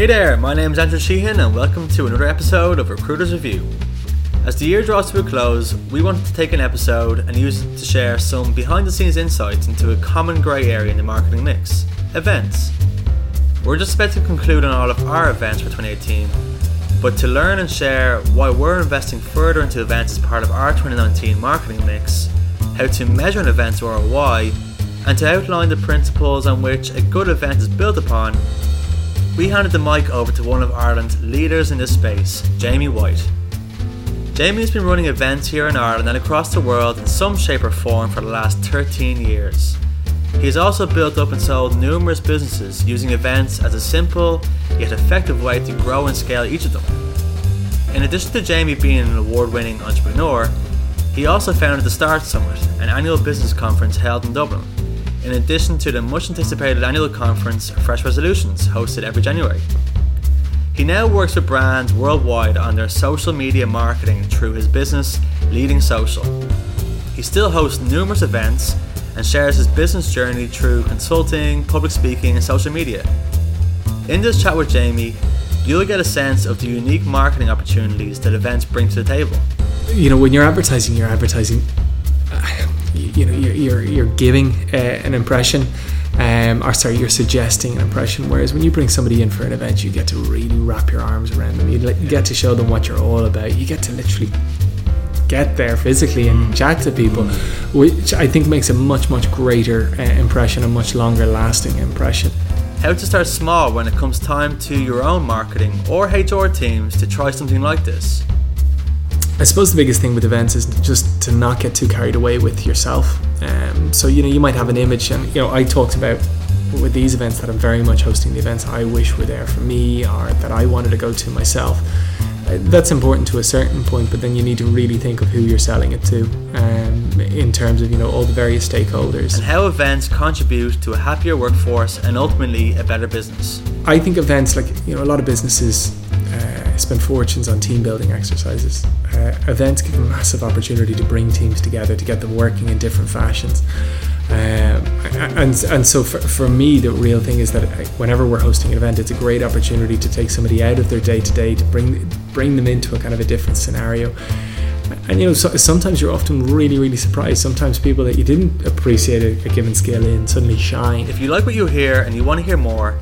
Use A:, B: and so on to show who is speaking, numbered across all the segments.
A: Hey there, my name is Andrew Sheehan, and welcome to another episode of Recruiters Review. As the year draws to a close, we wanted to take an episode and use it to share some behind the scenes insights into a common grey area in the marketing mix events. We're just about to conclude on all of our events for 2018, but to learn and share why we're investing further into events as part of our 2019 marketing mix, how to measure an event's ROI, and to outline the principles on which a good event is built upon, we handed the mic over to one of Ireland's leaders in this space, Jamie White. Jamie has been running events here in Ireland and across the world in some shape or form for the last 13 years. He has also built up and sold numerous businesses using events as a simple yet effective way to grow and scale each of them. In addition to Jamie being an award winning entrepreneur, he also founded the Start Summit, an annual business conference held in Dublin, in addition to the much anticipated annual conference Fresh Resolutions, hosted every January. He now works with brands worldwide on their social media marketing through his business, Leading Social. He still hosts numerous events and shares his business journey through consulting, public speaking, and social media. In this chat with Jamie, you'll get a sense of the unique marketing opportunities that events bring to the table.
B: You know, when you're advertising, you're advertising. Uh, You know, you're you're, you're giving uh, an impression um, or sorry, you're suggesting an impression. Whereas when you bring somebody in for an event, you get to really wrap your arms around them. You, you get to show them what you're all about. You get to literally get there physically and chat to people, which I think makes a much, much greater uh, impression, a much longer lasting impression.
A: How to start small when it comes time to your own marketing or HR teams to try something like this.
B: I suppose the biggest thing with events is just to not get too carried away with yourself. Um, so you know you might have an image, and you know I talked about with these events that I'm very much hosting the events I wish were there for me or that I wanted to go to myself. Uh, that's important to a certain point, but then you need to really think of who you're selling it to, um, in terms of you know all the various stakeholders
A: and how events contribute to a happier workforce and ultimately a better business.
B: I think events like you know a lot of businesses spend fortunes on team building exercises. Uh, events give a massive opportunity to bring teams together, to get them working in different fashions. Um, and and so for, for me, the real thing is that whenever we're hosting an event, it's a great opportunity to take somebody out of their day to day to bring bring them into a kind of a different scenario. And you know, so, sometimes you're often really, really surprised. Sometimes people that you didn't appreciate a, a given skill in suddenly shine.
A: If you like what you hear and you want to hear more,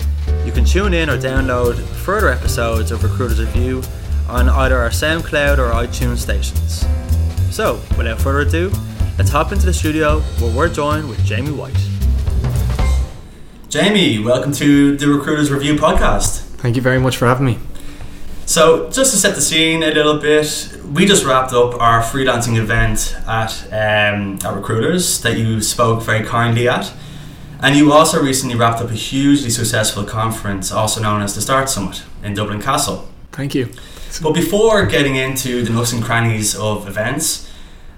A: you can tune in or download further episodes of Recruiters Review on either our SoundCloud or iTunes stations. So, without further ado, let's hop into the studio where we're joined with Jamie White. Jamie, welcome to the Recruiters Review podcast.
B: Thank you very much for having me.
A: So, just to set the scene a little bit, we just wrapped up our freelancing event at, um, at Recruiters that you spoke very kindly at. And you also recently wrapped up a hugely successful conference, also known as the Start Summit in Dublin Castle.
B: Thank you.
A: But before getting into the nooks and crannies of events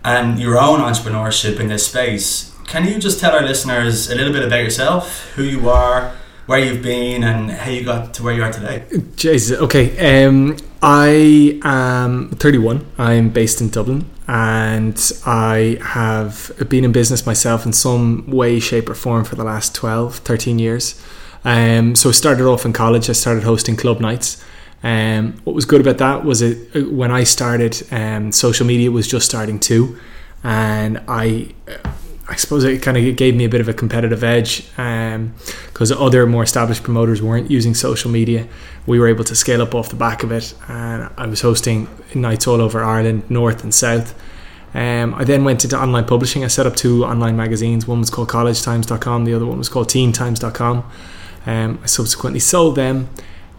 A: and your own entrepreneurship in this space, can you just tell our listeners a little bit about yourself, who you are, where you've been and how you got to where you are today.
B: Jesus, okay. Um, I am 31. I'm based in Dublin and I have been in business myself in some way, shape, or form for the last 12, 13 years. Um, so I started off in college, I started hosting club nights. Um, what was good about that was it when I started, um, social media was just starting too, and I I suppose it kind of gave me a bit of a competitive edge because um, other more established promoters weren't using social media. We were able to scale up off the back of it, and I was hosting nights all over Ireland, north and south. Um, I then went into online publishing. I set up two online magazines. One was called collegetimes.com, the other one was called teentimes.com. Um, I subsequently sold them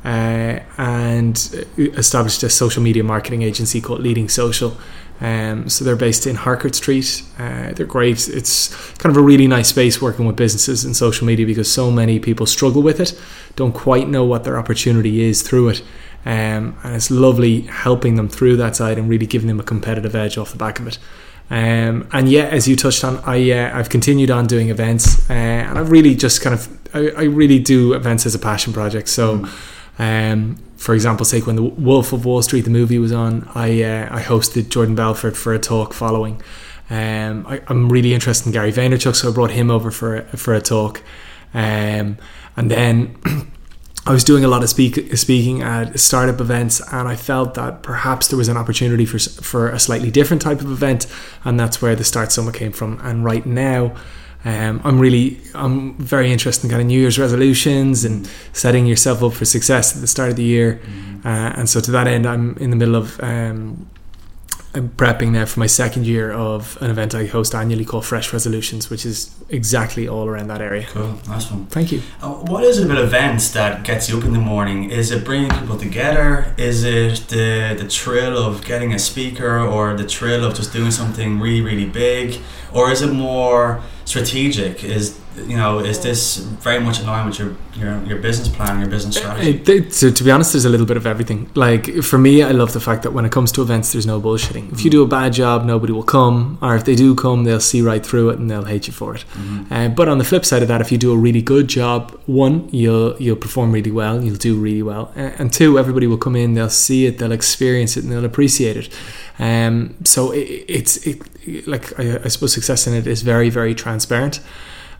B: uh, and established a social media marketing agency called Leading Social um, so they're based in Harcourt Street. Uh, they're great. It's kind of a really nice space working with businesses and social media because so many people struggle with it, don't quite know what their opportunity is through it. Um, and it's lovely helping them through that side and really giving them a competitive edge off the back of it. Um, and yeah, as you touched on, I uh, I've continued on doing events, uh, and I really just kind of I, I, really do events as a passion project. So. Mm um, for example, sake when the Wolf of Wall Street the movie was on, I uh, I hosted Jordan Belfort for a talk following. Um, I, am really interested in Gary Vaynerchuk, so I brought him over for a, for a talk. Um, and then I was doing a lot of speak, speaking at startup events, and I felt that perhaps there was an opportunity for for a slightly different type of event, and that's where the Start Summit came from. And right now, um, I'm really I'm very interested in kind of New Year's resolutions and setting yourself up for success at the start of the year. Mm-hmm. Uh, and so to that end, I'm in the middle of um, I'm prepping now for my second year of an event I host annually called Fresh Resolutions, which is exactly all around that area.
C: Cool, nice one.
B: Thank you.
C: Uh, what is it about events that gets you up in the morning? Is it bringing people together? Is it the the thrill of getting a speaker, or the thrill of just doing something really really big, or is it more strategic? Is you know, is this very much in line with your your, your business plan, your business strategy?
B: It, it, so to be honest, there's a little bit of everything. Like for me, I love the fact that when it comes to events, there's no bullshitting. If you do a bad job, nobody will come, or if they do come, they'll see right through it and they'll hate you for it. Mm-hmm. Uh, but on the flip side of that, if you do a really good job, one, you'll you'll perform really well, you'll do really well, and two, everybody will come in, they'll see it, they'll experience it, and they'll appreciate it. Um, so it, it's it, like I, I suppose success in it is very very transparent.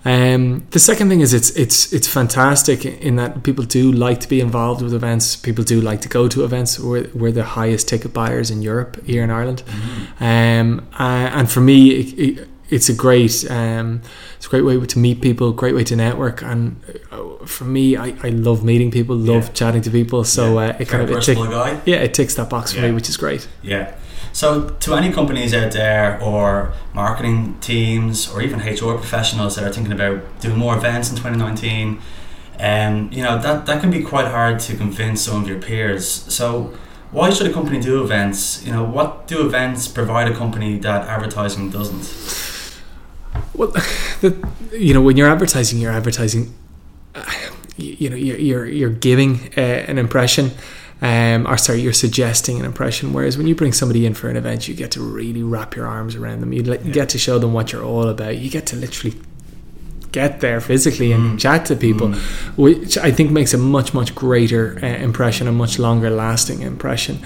B: Um, the second thing is it's it's it's fantastic in that people do like to be involved with events. People do like to go to events. We're, we're the highest ticket buyers in Europe here in Ireland, mm-hmm. um, uh, and for me, it, it, it's a great um, it's a great way to meet people, great way to network. And uh, for me, I, I love meeting people, love yeah. chatting to people. So yeah. uh, it kind of it tick, yeah, it ticks that box for yeah. me, which is great.
C: Yeah. So, to any companies out there, or marketing teams, or even HR professionals that are thinking about doing more events in 2019, um, you know that that can be quite hard to convince some of your peers. So, why should a company do events? You know, what do events provide a company that advertising doesn't?
B: Well, the, you know, when you're advertising, you're advertising. Uh, you know, you're you're, you're giving uh, an impression um, or sorry, you're suggesting an impression. Whereas when you bring somebody in for an event, you get to really wrap your arms around them. You, yeah. get to show them what you're all about. You get to literally get there physically and mm. chat to people, mm. which I think makes a much much greater uh, impression, a much longer lasting impression.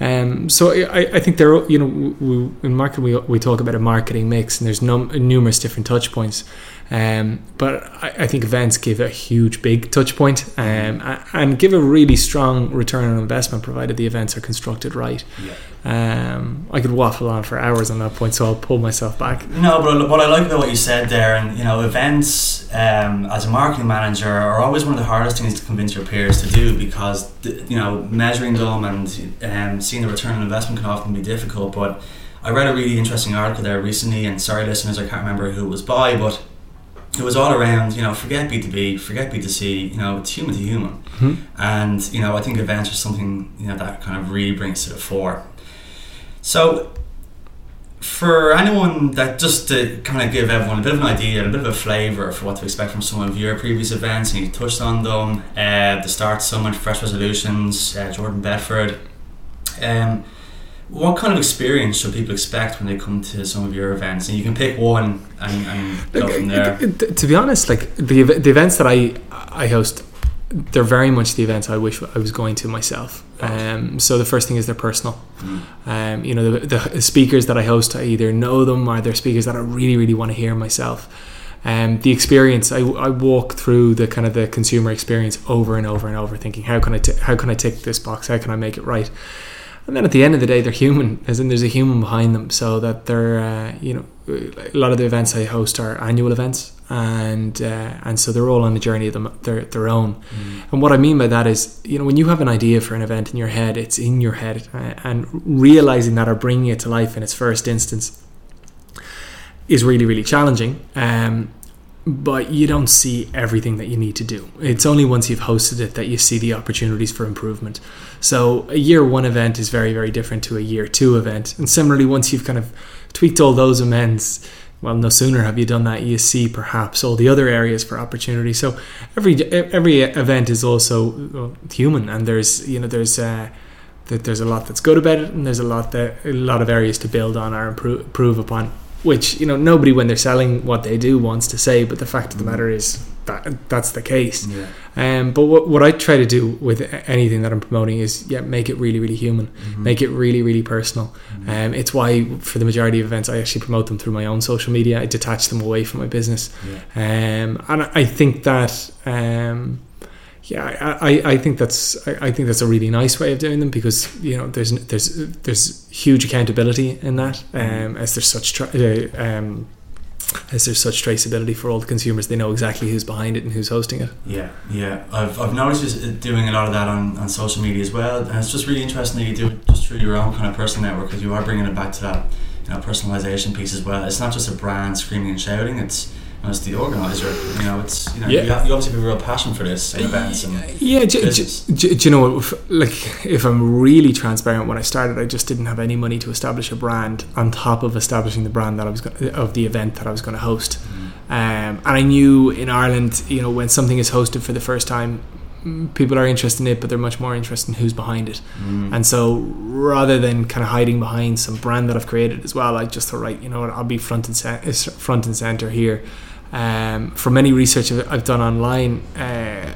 B: Um, so I, I think there, you know, we, in marketing we, we talk about a marketing mix, and there's num- numerous different touch points. Um, but I, I, think events give a huge, big touch point, um, and give a really strong return on investment, provided the events are constructed right. Yeah. Um, I could waffle on for hours on that point, so I'll pull myself back.
C: No, but what I like about what you said there, and you know, events um, as a marketing manager are always one of the hardest things to convince your peers to do because you know measuring them and um, seeing the return on investment can often be difficult. But I read a really interesting article there recently, and sorry, listeners, I can't remember who it was by, but it was all around, you know, forget B2B, forget B2C, you know, it's human to human. Mm-hmm. And, you know, I think events are something, you know, that kind of really brings to the fore. So, for anyone that just to kind of give everyone a bit of an idea, a bit of a flavour for what to expect from some of your previous events, and you touched on them, uh, the Start Summit, Fresh Resolutions, uh, Jordan Belfort. Um, what kind of experience should people expect when they come to some of your events? And you can pick one and, and go from there.
B: To be honest, like the the events that I I host, they're very much the events I wish I was going to myself. Um, so the first thing is they're personal. Mm. Um, you know, the, the speakers that I host, I either know them or they're speakers that I really really want to hear myself. Um, the experience, I, I walk through the kind of the consumer experience over and over and over, thinking how can I t- how can I tick this box? How can I make it right? And then at the end of the day they're human as in there's a human behind them. So that they're uh, you know a lot of the events I host are annual events. And uh, and so they're all on a journey of them their, their own. Mm. and what I mean by that is you know when you have an idea for an event in your head it's in your head and realizing that or bringing it to life in its first instance is really really challenging. Um, but you don't see everything that you need to do. It's only once you've hosted it that you see the opportunities for improvement. So a year one event is very, very different to a year two event. And similarly, once you've kind of tweaked all those amends, well, no sooner have you done that, you see perhaps all the other areas for opportunity. So every every event is also human, and there's you know there's uh, there's a lot that's good about it, and there's a lot that a lot of areas to build on or improve, improve upon which you know nobody when they're selling what they do wants to say but the fact of the matter is that that's the case yeah. um, but what, what I try to do with anything that I'm promoting is yeah make it really really human mm-hmm. make it really really personal mm-hmm. um, it's why for the majority of events I actually promote them through my own social media I detach them away from my business yeah. um, and I think that um, yeah, I, I, think that's I, think that's a really nice way of doing them because you know there's there's there's huge accountability in that um, as there's such tra- uh, um, as there's such traceability for all the consumers they know exactly who's behind it and who's hosting it
C: Yeah, yeah. I've, I've noticed you doing a lot of that on, on social media as well, and it's just really interesting that you do it just through your own kind of personal network because you are bringing it back to that you know personalization piece as well. It's not just a brand screaming and shouting; it's it's the organizer. You know, it's you know
B: Yeah.
C: you, ha- you obviously have a real passion for this and events and
B: Yeah, do, do, do, do you know what? if- Like, if I'm really transparent, when I started, I just didn't have any money to establish a brand on top of establishing the brand that I was go- of the event that I was going to host. Um, and I knew in Ireland, you know, when something is hosted for the first time, mm, people are interested in it, but they're much more interested in who's behind it.
C: Mm.
B: And so, rather than kind of hiding behind some brand that I've created as well, I just thought, right, you know what, I'll be front and front and center here. Um, from any research I've done online, uh,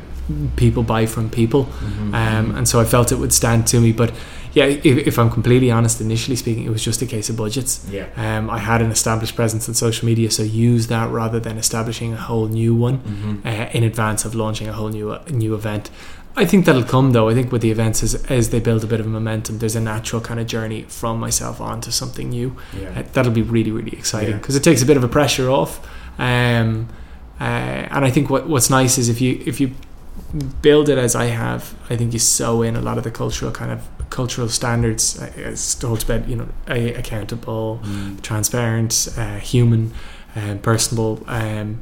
B: people buy from people,
C: Mhm.
B: um, and so I felt it would stand to me. But yeah, if, if I'm completely honest, initially speaking, it was just a case of budgets.
C: yeah.
B: Um, I had an established presence on social media, so use that rather than establishing a whole new one
C: Mm-hmm.
B: uh, in advance of launching a whole new uh, new event. I think that'll come though. I think with the events as as they build a bit of momentum, there's a natural kind of journey from myself on to something new.
C: Yeah.
B: Uh, that'll be really really exciting
C: Yeah.
B: because it takes a bit of a pressure off. Um, uh, and I think what what's nice is if you if you build it as I have, I think you sew in a lot of the cultural kind of cultural standards. uh, It's talks about you know accountable,
C: Mm.
B: transparent, uh, human, um, personable, um,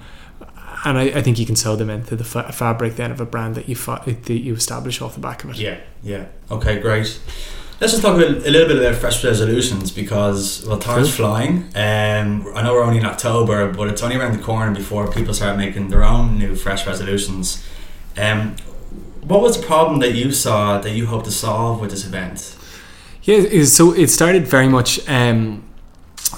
B: and I, I think you can sew them into the fa- fabric then of a brand that you fa- that you establish off the back of it.
C: Yeah, yeah. Okay, great. Let's just talk a, a little bit about fresh resolutions because well, time's
B: Cool.
C: flying. Um, I know we're only in October, but it's only around the corner before people start making their own new fresh resolutions. Um, what was the problem that you saw that you hope to solve with this event?
B: Yeah, so it started very much. Um,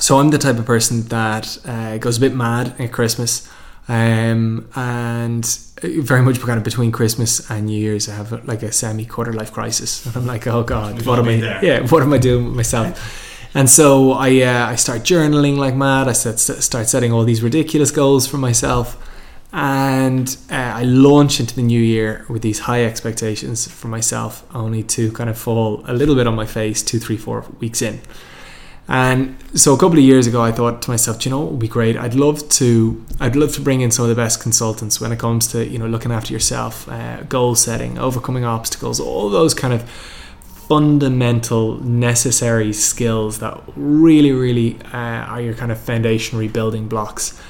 B: so I'm the type of person that uh, goes a bit mad at Christmas, um, and very much kind of between Christmas and New Year's, I have like a semi quarter life crisis, and I'm like, oh god, what am I?
C: there.
B: Yeah, what am I doing with myself? And so I uh, I start journaling like mad. I set, start setting all these ridiculous goals for myself, and uh, I launch into the new year with these high expectations for myself, only to kind of fall a little bit on my face two, three, four weeks in. And so a couple of years ago, I thought to myself, "Do you know, what would be great. I'd love to, I'd love to bring in some of the best consultants when it comes to you know looking after yourself, uh, goal setting, overcoming obstacles, all those kind of fundamental, necessary skills that really, really uh, are your kind of foundation rebuilding blocks."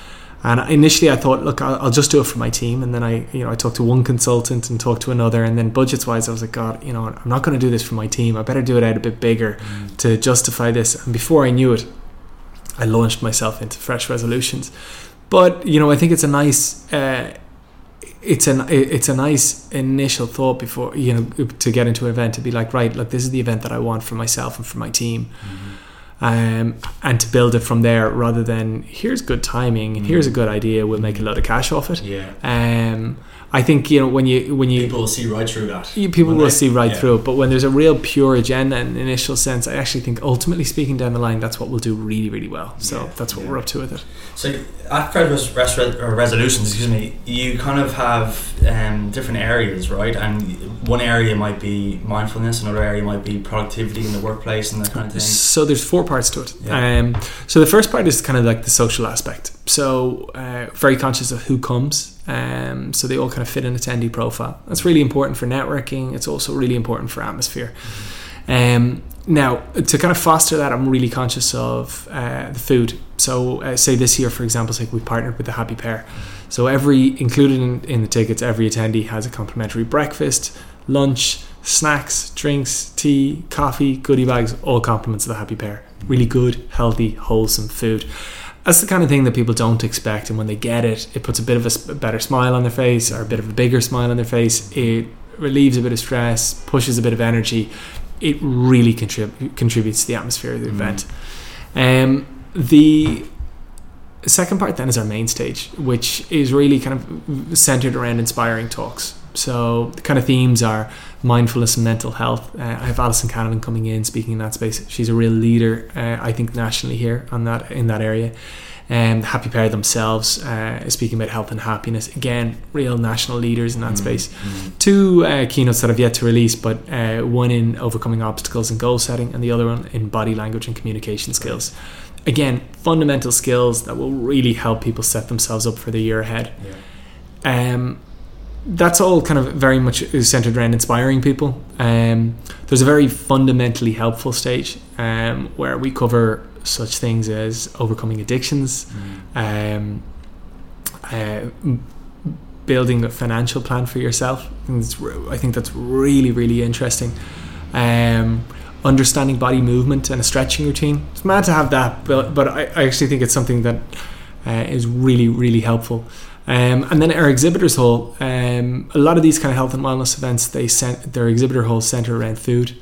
B: And initially, I thought, look, I'll, I'll just do it for my team. And then I, you know, I talked to one consultant and talked to another. And then budgets wise, I was like, God, you know, I'm not going to do this for my team. I better do it out a bit bigger to justify this. And before I knew it, I launched myself into fresh resolutions. But you know, I think it's a nice, uh, it's an it's a nice initial thought before you know to get into an event to be like, right, look, this is the event that I want for myself and for my team um, and to build it from there rather than here's good timing and here's a good idea we'll make a lot of cash off it.
C: Yeah,
B: um, I think you know when you when you
C: people will see right through that.
B: you- people will
C: they-
B: see right
C: yeah.
B: through it but when there's a real pure agenda and initial sense I actually think ultimately speaking down the line that's what we'll do really really well so
C: Yeah,
B: that's what
C: yeah.
B: we're up to with it
C: So at or resolutions, excuse me, you kind of have um, different areas, right? And one area might be mindfulness, another area might be productivity in the workplace and that kind of thing.
B: So there's four parts to it. Um, so the first part is kind of like the social aspect. So uh, very conscious of who comes. Um, so they all kind of fit an attendee profile. That's really important for networking. It's also really important for atmosphere. Um, now, to kind of foster that, I'm really conscious of uh, the food. So, uh, say this year, for example, say we partnered with the Happy Pear. So, every included in, in the tickets, every attendee has a complimentary breakfast, lunch, snacks, drinks, tea, coffee, goodie bags, all compliments of the Happy Pear. Really good, healthy, wholesome food. That's the kind of thing that people don't expect, and when they get it, it puts a bit of a better smile on their face, or a bit of a bigger smile on their face. It relieves a bit of stress, pushes a bit of energy. It really contrib- contributes to the atmosphere of the
C: Mm.
B: event. Um, the second part then is our main stage, which is really kind of centered around inspiring talks. So the kind of themes are mindfulness and mental health. Uh, I have Alison Canavan coming in speaking in that space. She's a real leader, uh, I think, nationally here on that in that area. Um, Happy Pear themselves, uh, speaking about health and happiness. Again, real national leaders in that space. Two uh, keynotes that I've yet to release, but uh, one in overcoming obstacles and goal setting, and the other one in body language and communication skills. Again, fundamental skills that will really help people set themselves up for the year ahead. Um, that's all kind of very much centered around inspiring people. Um, there's a very fundamentally helpful stage um, where we cover such things as overcoming addictions, um, uh, building a financial plan for yourself. I think, it's re- I think that's really, really interesting. Um, understanding body movement and a stretching routine. It's mad to have that, but, but I, I actually think it's something that uh, is really, really helpful. Um, and then our exhibitors hall, um, a lot of these kind of health and wellness events, they sent their exhibitor hall center around food.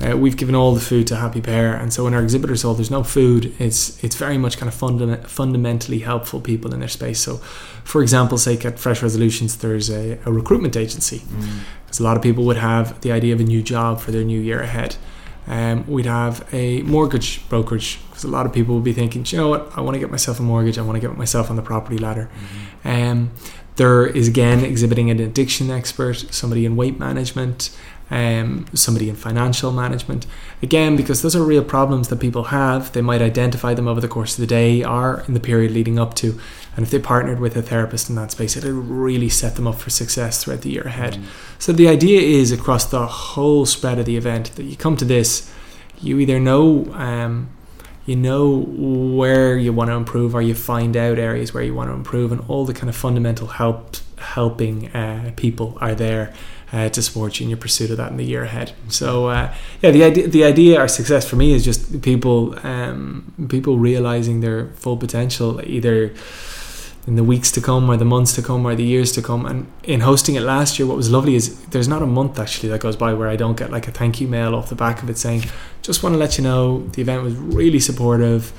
B: Uh, we've given all the food to Happy Pear, and so in our exhibitors hall, there's no food. It's it's very much kind of fundament, fundamentally helpful people in their space. So, for example, sake at Fresh Resolutions, there's a, a recruitment agency because a lot of people would have the idea of a new job for their new year ahead. Um, we'd have a mortgage brokerage because a lot of people would be thinking, "Do you know what, I want to get myself a mortgage. I want to get myself on the property ladder. Um, there is again exhibiting an addiction expert, somebody in weight management, um, somebody in financial management. Again, because those are real problems that people have. They might identify them over the course of the day or in the period leading up to. And if they partnered with a therapist in that space, it'll really set them up for success throughout the year ahead. So the idea is across the whole spread of the event that you come to this, you either know um, you know where you want to improve or you find out areas where you want to improve and all the kind of fundamental help helping uh, people are there uh, to support you in your pursuit of that in the year ahead. So uh, yeah the idea the idea or success for me is just people um, people realizing their full potential either in the weeks to come or the months to come or the years to come. And in hosting it last year what was lovely is there's not a month actually that goes by where I don't get like a thank you mail off the back of it saying just want to let you know the event was really supportive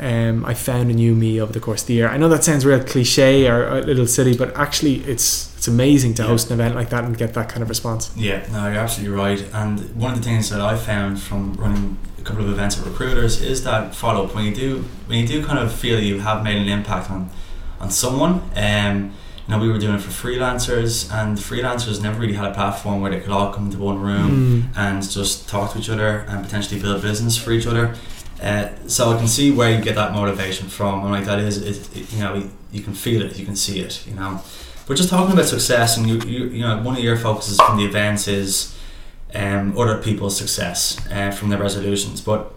B: um, I found a new me over the course of the year I know that sounds real cliche or a little silly but actually it's it's amazing to
C: Yeah.
B: host an event like that and get that kind of response
C: Yeah, no, you're absolutely right. And one of the things that I found from running a couple of events at recruiters is that follow up when you do when you do kind of feel you have made an impact on on someone. Um, you know, we were doing it for freelancers, and freelancers never really had a platform where they could all come into one room
B: Mm.
C: and just talk to each other and potentially build business for each other. Uh, so I can see where you get that motivation from, and like that is, it, it, you know, you can feel it, you can see it, you know. But just talking about success, and you, you, you know, one of your focuses from the events is um, other people's success uh, from their resolutions. But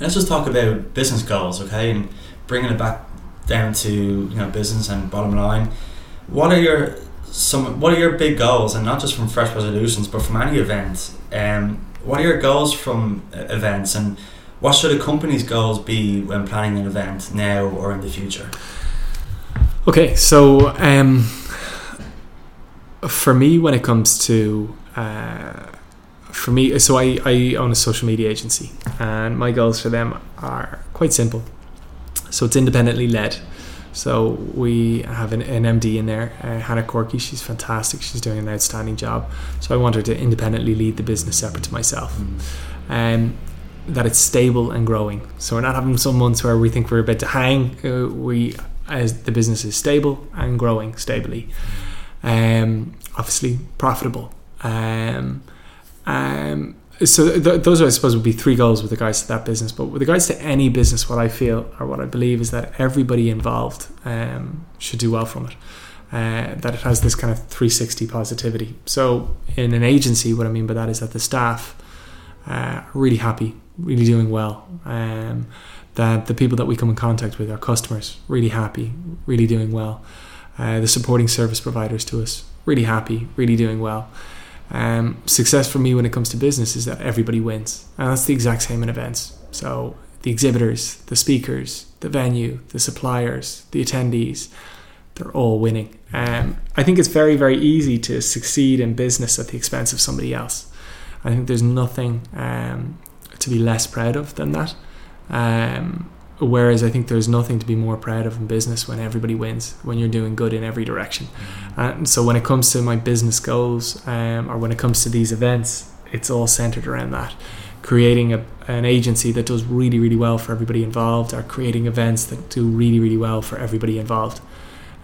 C: let's just talk about business goals, okay, and bringing it back down to you know business and bottom line. What are your some? What are your big goals, and not just from fresh resolutions, but from any event? Um, what are your goals from uh, events, and what should a company's goals be when planning an event now or in the future?
B: Okay, so um, for me, when it comes to uh, for me, so I, I own a social media agency, and my goals for them are quite simple. So it's independently led. So we have an, an MD in there, uh, Hannah Corky. She's fantastic. She's doing an outstanding job. So I want her to independently lead the business separate to myself. Um, that it's stable and growing. So we're not having some months where we think we're about to hang. Uh, we, as the business is stable and growing stably, um, obviously profitable. Um, um, so th- those, I suppose, would be three goals with regards to that business. But with regards to any business, what I feel or what I believe is that everybody involved um, should do well from it. Uh, that it has this kind of 360 positivity. So in an agency, what I mean by that is that the staff uh, really happy, really doing well. Um, that the people that we come in contact with, our customers, really happy, really doing well. Uh, the supporting service providers to us, really happy, really doing well. Um, success for me when it comes to business is that everybody wins, and that's the exact same in events. So the exhibitors, the speakers, the venue, the suppliers, the attendees, they're all winning. Um, I think it's very, very easy to succeed in business at the expense of somebody else. I think there's nothing um, to be less proud of than that. Um, whereas I think there's nothing to be more proud of in business when everybody wins, when you're doing good in every direction. And so when it comes to my business goals, um, or when it comes to these events, it's all centered around that. creating a, an agency that does really, really well for everybody involved, or creating events that do really, really well for everybody involved.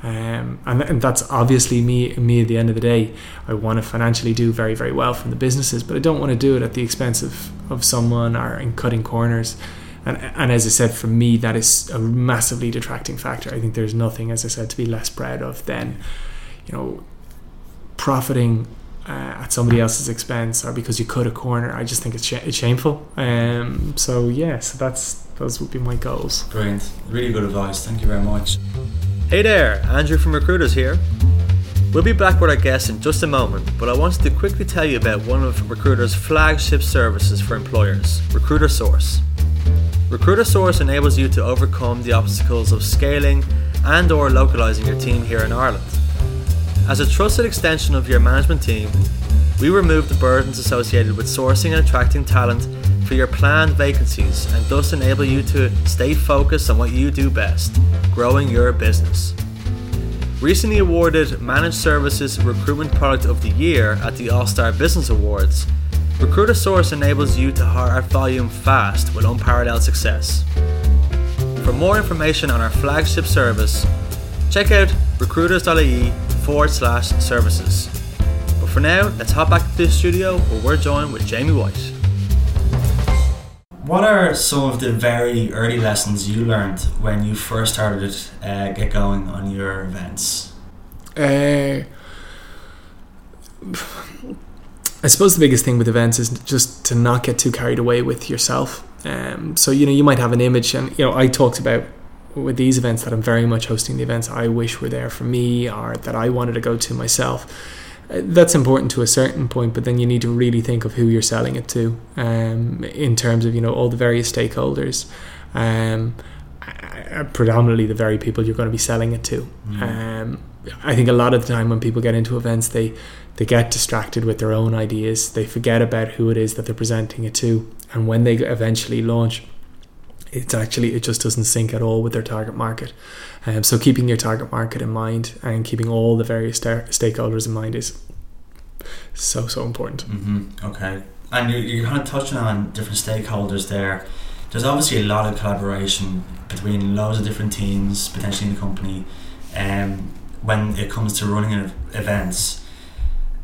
B: Um, and, and that's obviously me me at the end of the day I want to financially do very very well from the businesses but I don't want to do it at the expense of, of someone or in cutting corners and, and as I said for me that is a massively detracting factor I think there's nothing as I said to be less proud of than you know profiting uh, at somebody else's expense or because you cut a corner I just think it's, sh- it's shameful um, so yeah so that's those would be my goals
C: Brilliant. Really good advice. Thank you very much.
A: Hey there, Andrew from Recruiters here. We'll be back with our guest in just a moment, but I wanted to quickly tell you about one of Recruiter's flagship services for employers, Recruiter Source. Recruiter Source enables you to overcome the obstacles of scaling and or localizing your team here in Ireland. As a trusted extension of your management team, we remove the burdens associated with sourcing and attracting talent your planned vacancies and thus enable you to stay focused on what you do best growing your business. Recently awarded Managed Services Recruitment Product of the Year at the All Star Business Awards, Recruiter Source enables you to hire at volume fast with unparalleled success. For more information on our flagship service, check out recruiters.ie forward slash services. But for now, let's hop back to the studio where we're joined with Jamie White.
C: What are some of the very early lessons you learned when you first started uh, get going on your events?
B: Uh, I suppose the biggest thing with events is just to not get too carried away with yourself. Um, so you know you might have an image, and you know I talked about with these events that I'm very much hosting the events I wish were there for me or that I wanted to go to myself. That's important to a certain point, but then you need to really think of who you're selling it to, um, in terms of you know all the various stakeholders. Um, uh, predominantly the very people you're going to be selling it to. Um, I think a lot of the time when people get into events, they they get distracted with their own ideas. They forget about who it is that they're presenting it to, and when they eventually launch, it's actually it just doesn't sync at all with their target market. Um, so keeping your target market in mind and keeping all the various sta- stakeholders in mind is so so important.
C: Mm-hmm. Okay. And you're, you're kind of touching on different stakeholders there. There's obviously a lot of collaboration between loads of different teams, potentially in the company, um, when it comes to running events.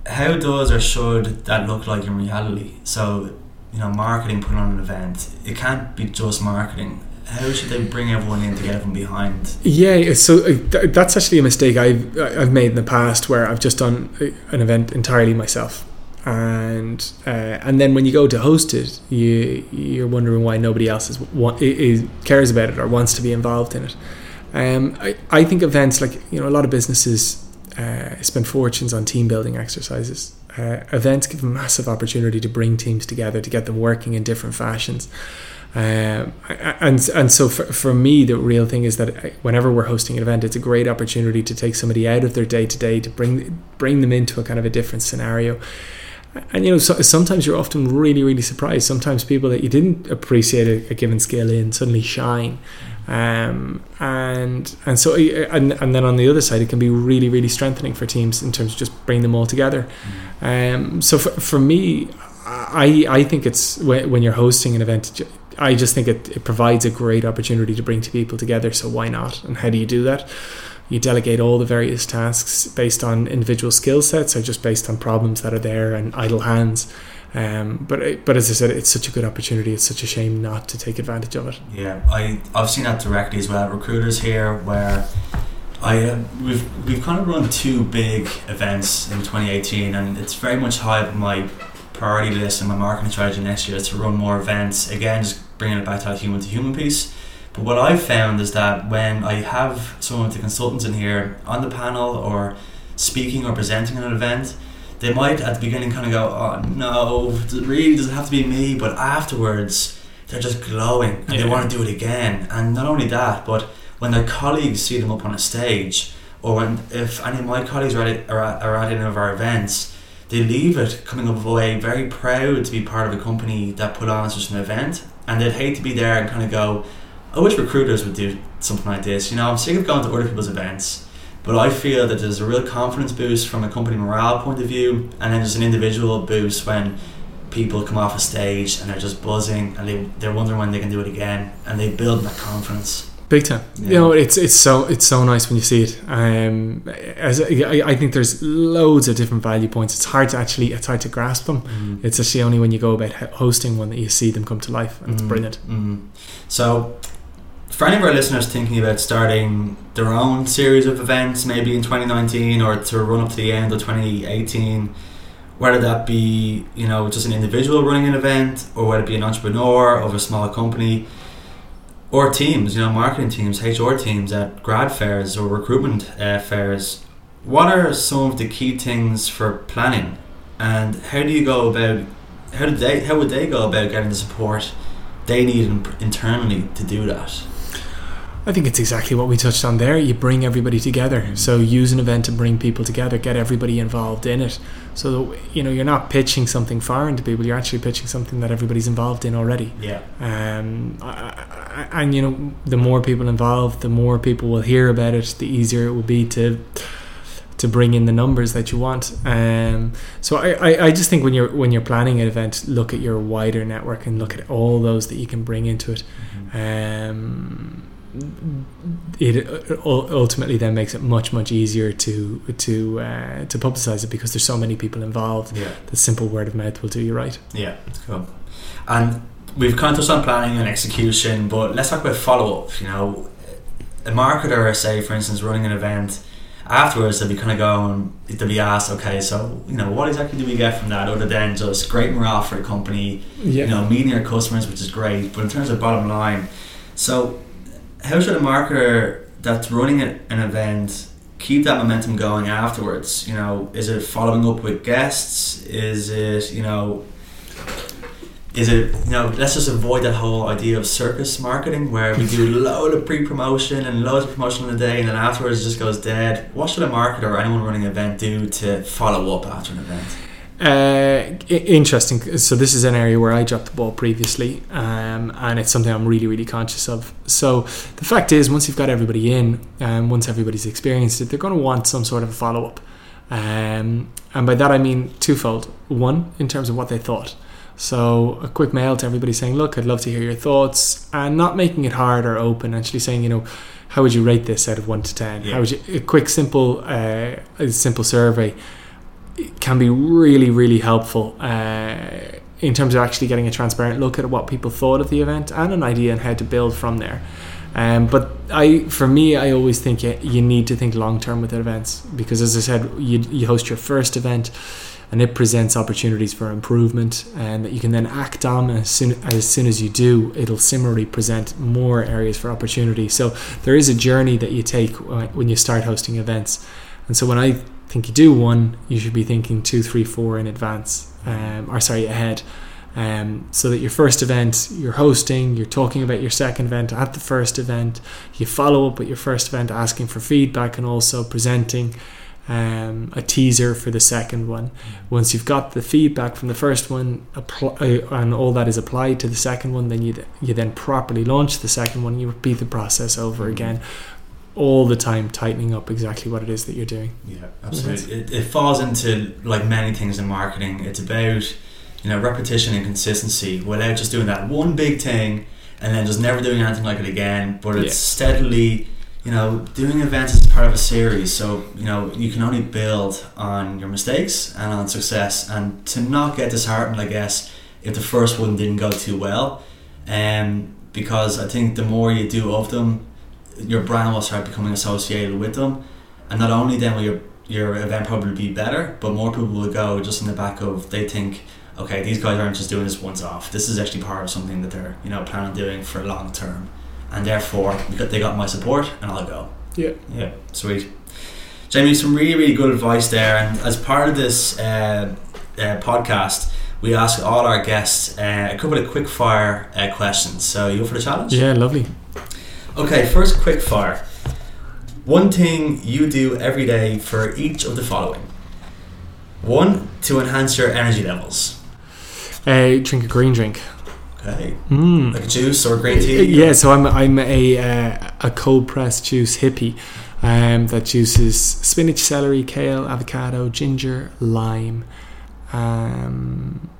C: How does or should that look like in reality? So, you know, marketing putting on an event, it can't be just marketing. How should they bring everyone in to get everyone behind?
B: Yeah, so uh, that's actually a mistake I've I've made in the past where I've just done uh, an event entirely myself, and uh, and then when you go to host it, you you're wondering why nobody else is, is cares about it or wants to be involved in it. Um, I I think events like you know a lot of businesses uh, spend fortunes on team building exercises. Uh, events give a massive opportunity to bring teams together to get them working in different fashions. Um, and and so for, for me, the real thing is that whenever we're hosting an event, it's a great opportunity to take somebody out of their day to day to bring bring them into a kind of a different scenario. And you know, so, sometimes you're often really, really surprised. Sometimes people that you didn't appreciate a, a given skill in suddenly shine, um, and and so and and then on the other side, it can be really, really strengthening for teams in terms of just bringing them all together. Um, so for, for me, I I think it's when, when you're hosting an event. I just think it, it provides a great opportunity to bring two people together. So why not? And how do you do that? You delegate all the various tasks based on individual skill sets or just based on problems that are there and idle hands. Um, but but as I said, it's such a good opportunity. It's such a shame not to take advantage of it.
C: Yeah, I I've seen that directly as well. Recruiters here, where I uh, we've we've kind of run two big events in 2018, and it's very much high up my priority list and my marketing strategy next year is to run more events. Again, just bringing it back to that human to human piece. But what I've found is that when I have some of the consultants in here on the panel or speaking or presenting at an event, they might at the beginning kind of go, "Oh no, it really does it have to be me?" But afterwards, they're just glowing and
B: Yeah.
C: they want to do it again. And not only that, but when their colleagues see them up on a stage, or when if any of my colleagues are at, are at, are at any of our events, they leave it coming away very proud to be part of a company that put on such an event, and they'd hate to be there and kind of go, "I wish recruiters would do something like this." You know, I'm sick of going to other people's events. But I feel that there's a real confidence boost from a company morale point of view, and then there's an individual boost when people come off a stage and they're just buzzing and they they're wondering when they can do it again and they build that confidence.
B: Big time.
C: Yeah.
B: You know, it's it's so it's so nice when you see it. Um, as I, I think there's loads of different value points. It's hard to actually it's hard to grasp them.
C: Mm.
B: It's actually only when you go about hosting one that you see them come to life, and it's
C: Mm,
B: brilliant.
C: mm. So, for any of our listeners thinking about starting their own series of events, maybe in 2019 or to run up to the end of 2018, whether that be you know just an individual running an event or whether it be an entrepreneur of a small company or teams, you know, marketing teams, HR teams at grad fairs or recruitment uh, fairs. What are some of the key things for planning, and how do you go about? How did they? How would they go about getting the support they need in, internally to do that?
B: I think it's exactly what we touched on there. You bring everybody together. So use an event to bring people together, get everybody involved in it. So you know you're not pitching something foreign to people. You're actually pitching something that everybody's involved in already.
C: Yeah.
B: Um, I- I- and you know, the more people involved, the more people will hear about it. The easier it will be to to bring in the numbers that you want. Um, so I, I, I just think when you're when you're planning an event, look at your wider network and look at all those that you can bring into it. Um, it ultimately then makes it much much easier to to uh, to publicize it because there's so many people involved.
C: Yeah.
B: The simple word of mouth will do you right.
C: Yeah. It's cool. And we've kind of touched on planning and execution, but let's talk about follow up. You know, a marketer, say for instance, running an event. Afterwards, they'll be kind of going. They'll be asked, okay, so you know, what exactly do we get from that, other than just great morale for the company,
B: Yeah.
C: you know, meeting our customers, which is great. But in terms of bottom line, so how should a marketer that's running an event keep that momentum going afterwards? You know, is it following up with guests? Is it you know? Is it you know? Let's just avoid that whole idea of circus marketing where we do a load of pre-promotion and loads of promotion on the day, and then afterwards it just goes dead. What should a marketer or anyone running an event do to follow up after an event?
B: Uh, interesting. So this is an area where I dropped the ball previously, um, and it's something I'm really, really conscious of. So the fact is, once you've got everybody in, um, once everybody's experienced it, they're going to want some sort of a follow up. Um, and by that I mean twofold. One, in terms of what they thought. So a quick mail to everybody saying, "Look, I'd love to hear your thoughts," and not making it hard or open. Actually saying, you know, how would you rate this out of one to ten?
C: Yeah.
B: How would you? A quick, simple, uh, simple survey can be really, really helpful uh, in terms of actually getting a transparent look at what people thought of the event and an idea on how to build from there. Um, but I, for me, I always think you, need to think long term with events because, as I said, you, you host your first event, and it presents opportunities for improvement, and that you can then act on. As soon as soon as you do, it'll similarly present more areas for opportunity. So there is a journey that you take when you start hosting events, and so when I think you do one, you should be thinking two, three, four in advance, um, or sorry, ahead. Um, so that your first event you're hosting, you're talking about your second event at the first event, you follow up with your first event asking for feedback and also presenting um, a teaser for the second one. Once you've got the feedback from the first one apply, uh, and all that is applied to the second one, then you, you then properly launch the second one, you repeat the process over again, all the time tightening up exactly what it is that you're doing.
C: Yeah, absolutely. It, it falls into like many things in marketing. It's about you know repetition and consistency without just doing that one big thing and then just never doing anything like it again. But it's
B: Yeah.
C: steadily, you know, doing events as part of a series. So you know you can only build on your mistakes and on success, and to not get disheartened, I guess, if the first one didn't go too well. Um, because I think the more you do of them, your brand will start becoming associated with them, and not only then will your your event probably be better, but more people will go just in the back of they think, okay, these guys aren't just doing this once off. This is actually part of something that they're you know planning on doing for long term, and therefore because they got my support, and I'll go.
B: Yeah.
C: Yeah, sweet. Jamie, some really really good advice there, and as part of this uh, uh, podcast. We ask all our guests uh, a couple of quick fire uh, questions. So, you up for the challenge?
B: Yeah, lovely.
C: Okay, first quick fire. One thing you do every day for each of the following. One, to enhance your energy levels.
B: Uh, drink a green drink.
C: Okay.
B: Mm.
C: Like a juice or green tea?
B: Yeah, so I'm I'm a uh, a cold pressed juice hippie um, that juices spinach, celery, kale, avocado, ginger, lime. Um,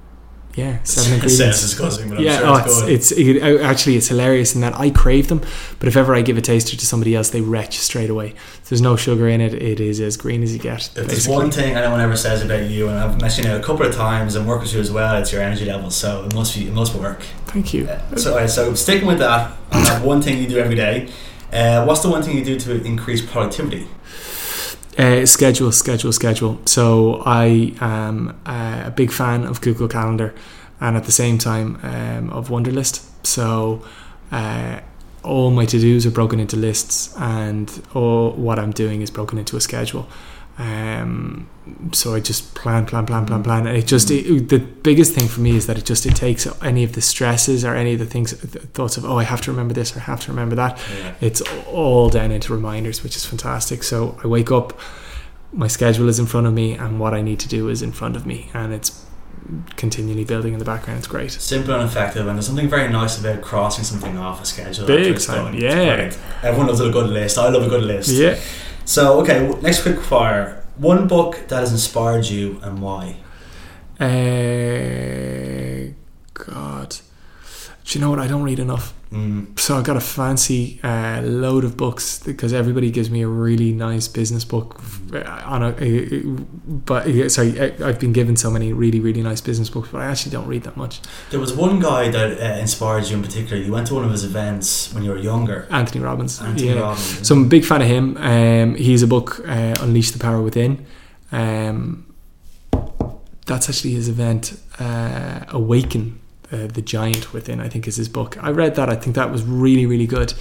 B: yeah, seven ingredients.
C: sounds disgusting, but I'm
B: yeah,
C: sure
B: oh,
C: it's
B: it's, it's it, actually it's hilarious in that I crave them, but if ever I give a taster to somebody else, they retch straight away. There's no sugar in it. It is as green as you get.
C: If there's one thing anyone ever says about you, and I've mentioned it a couple of times and work with you as well, it's your energy level. So it must be, it must work.
B: Thank you.
C: Uh, So, alright, so sticking with that, on that one thing you do every day. Uh, what's the one thing you do to increase productivity?
B: Uh, schedule, schedule, schedule. So I am uh, a big fan of Google Calendar, and at the same time um, of Wunderlist. So uh, all my to dos are broken into lists, and all what I'm doing is broken into a schedule. Um, so I just plan, plan, plan, plan, plan, and it just it, the biggest thing for me is that it just it takes any of the stresses or any of the things, th- thoughts of oh I have to remember this or I have to remember that,
C: Yeah.
B: it's all down into reminders, which is fantastic. So I wake up, my schedule is in front of me, and what I need to do is in front of me, and it's continually building in the background. It's great.
C: Simple and effective, and there's something very nice about crossing something off a schedule.
B: Big time, yeah.
C: Everyone loves a good list. I love a good list.
B: Yeah.
C: So, okay, next quick fire. One book that has inspired you and why?
B: Uh, God, do you know what? I don't read enough.
C: Mm.
B: So I've got a fancy uh, load of books because everybody gives me a really nice business book. uh, On a, uh, but uh, sorry, I- I've been given so many really really nice business books, but I actually don't read that much.
C: There was one guy that uh, inspired you in particular. You went to one of his events when you were younger.
B: Anthony Robbins.
C: Anthony
B: yeah.
C: Robbins.
B: So I'm a big fan of him. Um, he's a book, uh, Unleash the Power Within. Um, that's actually his event, uh, Awaken uh, the Giant Within. I think is his book. I read that. I think that was really really good.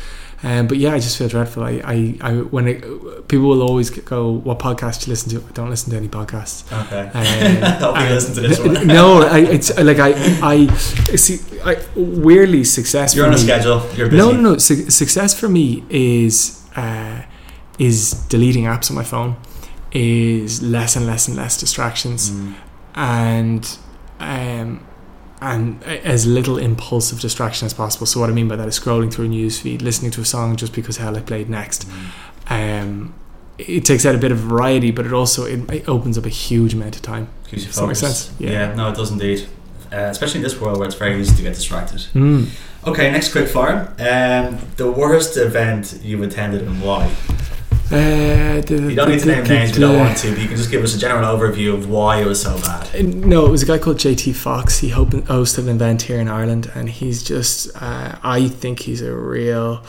B: Um, but yeah, I just feel dreadful. I, I, I when it, people will always go, "What podcast do you listen to?" I don't listen to any podcasts.
C: Okay.
B: Um,
C: Hope you
B: and-
C: listen to this one.
B: no, I, it's like I, I see. I, weirdly, success.
C: You're
B: for
C: on a
B: me-
C: schedule. You're busy.
B: no, no, no. Su- success for me is uh, is deleting apps on my phone, is less and less and less distractions,
C: Mm.
B: and um, and as little impulsive distraction as possible. So what I mean by that is scrolling through a news feed, listening to a song just because hell it played next.
C: Mm.
B: Um, it takes out a bit of variety, but it also it, it opens up a huge amount of time.
C: Keeps you focused.
B: sense?
C: Yeah.
B: Yeah.
C: no, it does indeed. Uh, especially in this world where it's very easy to get distracted.
B: Mm.
C: Okay, next quick fire. Um, the worst event you've attended and why?
B: Uh, the,
C: You don't need to name names if you don't want to, but you can just give us a general overview of why it was so bad.
B: Uh, No, it was a guy called JT Foxx. He hosted an event here in Ireland, and he's just, uh, I think he's a real.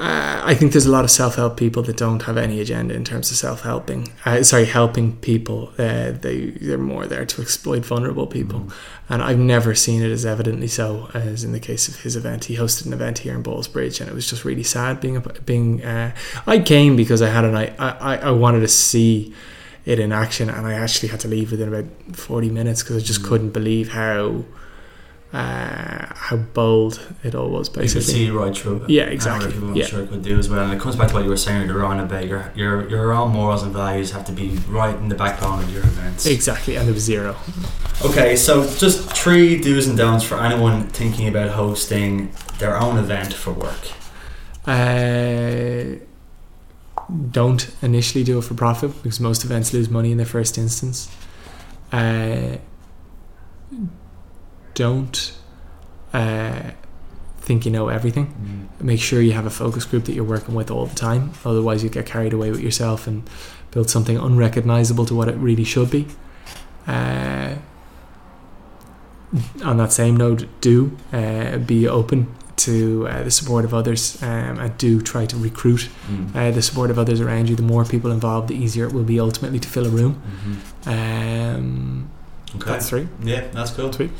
B: Uh, I think there's a lot of self help people that don't have any agenda in terms of self helping. Uh, sorry, helping people. Uh, they they're more there to exploit vulnerable people, and I've never seen it as evidently so as in the case of his event. He hosted an event here in Ballsbridge, and it was just really sad being a, being. Uh, I came because I had an I, I I wanted to see it in action, and I actually had to leave within about forty minutes because I just
C: Mm.
B: couldn't believe how uh, how bold it all was.
C: Basically, You could see right through.
B: Yeah, exactly.
C: I'm
B: Yeah.
C: sure could do as well. And it comes back to what you were saying earlier on about your, your, your own morals and values have to be right in the backbone of your events.
B: exactly, and there was zero.
C: Okay, so just three do's and don'ts for anyone thinking about hosting their own event for work.
B: Uh, don't initially do it for profit because most events lose money in their first instance. Uh, don't uh, think you know everything. Make sure you have a focus group that you're working with all the time. Otherwise, you get carried away with yourself and build something unrecognizable to what it really should be. Uh, on that same note, do uh, be open to uh, the support of others um, and do try to recruit
C: Mm.
B: uh, the support of others around you. The more people involved, the easier it will be ultimately to fill a room.
C: Mhm.
B: Um,
C: Okay.
B: That's three.
C: Yeah, that's cool.
B: Sweet.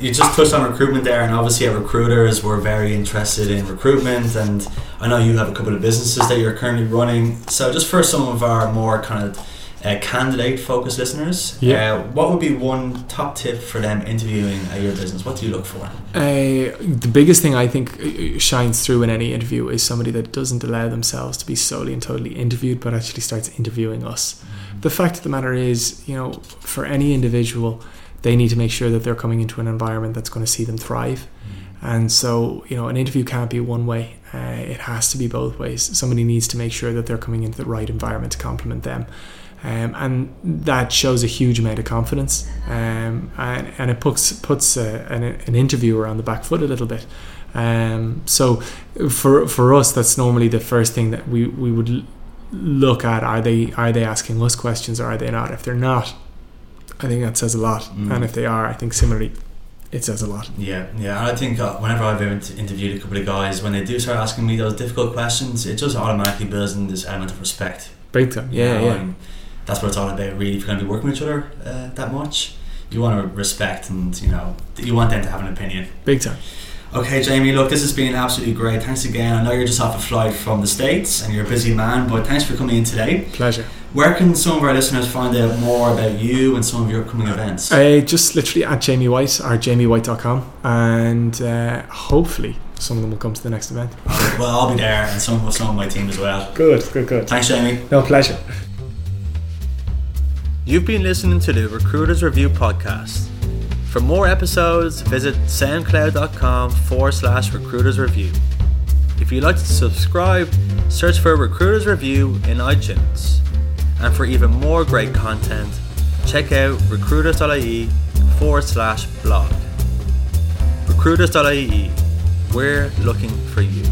C: You just touched on recruitment there, and obviously, at recruiters, we're very interested in recruitment. And I know you have a couple of businesses that you're currently running. So, just for some of our more kind of uh, candidate focused listeners,
B: Yeah.
C: uh, what would be one top tip for them interviewing at your business? What do you look for?
B: Uh, the biggest thing I think uh, shines through in any interview is somebody that doesn't allow themselves to be solely and totally interviewed, but actually starts interviewing us. The fact of the matter is, you know, for any individual, they need to make sure that they're coming into an environment that's going to see them thrive. And so, you know, an interview can't be one way. Uh, it has to be both ways. Somebody needs to make sure that they're coming into the right environment to complement them. Um, and that shows a huge amount of confidence, um, and, and it puts puts a, an, an interviewer on the back foot a little bit. Um, so for for us, that's normally the first thing that we, we would look at. Are they are they asking us questions or are they not? If they're not, I think that says a lot.
C: Mm.
B: And if they are, I think similarly, it says a lot.
C: Yeah, yeah. And I think uh, whenever I've interviewed a couple of guys, when they do start asking me those difficult questions, it just automatically builds in this element of respect.
B: Big time.
C: you
B: Yeah,
C: know,
B: yeah.
C: That's what it's all about, really. If you're going to be working with each other uh, that much, you want to respect and, you know, you want them to have an opinion.
B: Big time.
C: Okay, Jamie, look, this has been absolutely great. Thanks again. I know you're just off a flight from the States and you're a busy man, but thanks for coming in today.
B: Pleasure.
C: Where can some of our listeners find out more about you and some of your upcoming events?
B: Uh, just literally at Jamie White or jamiewhite.com, and uh, hopefully some of them will come to the next event.
C: well, I'll be there and some of, some of my team as well.
B: Good, good, good.
C: Thanks, Jamie.
B: No pleasure.
A: You've been listening to the Recruiters Review podcast. For more episodes, visit soundcloud.com forward slash recruiters review. If you'd like to subscribe, search for Recruiters Review in iTunes. And for even more great content, check out recruiters.ie forward slash blog. Recruiters.ie, we're looking for you.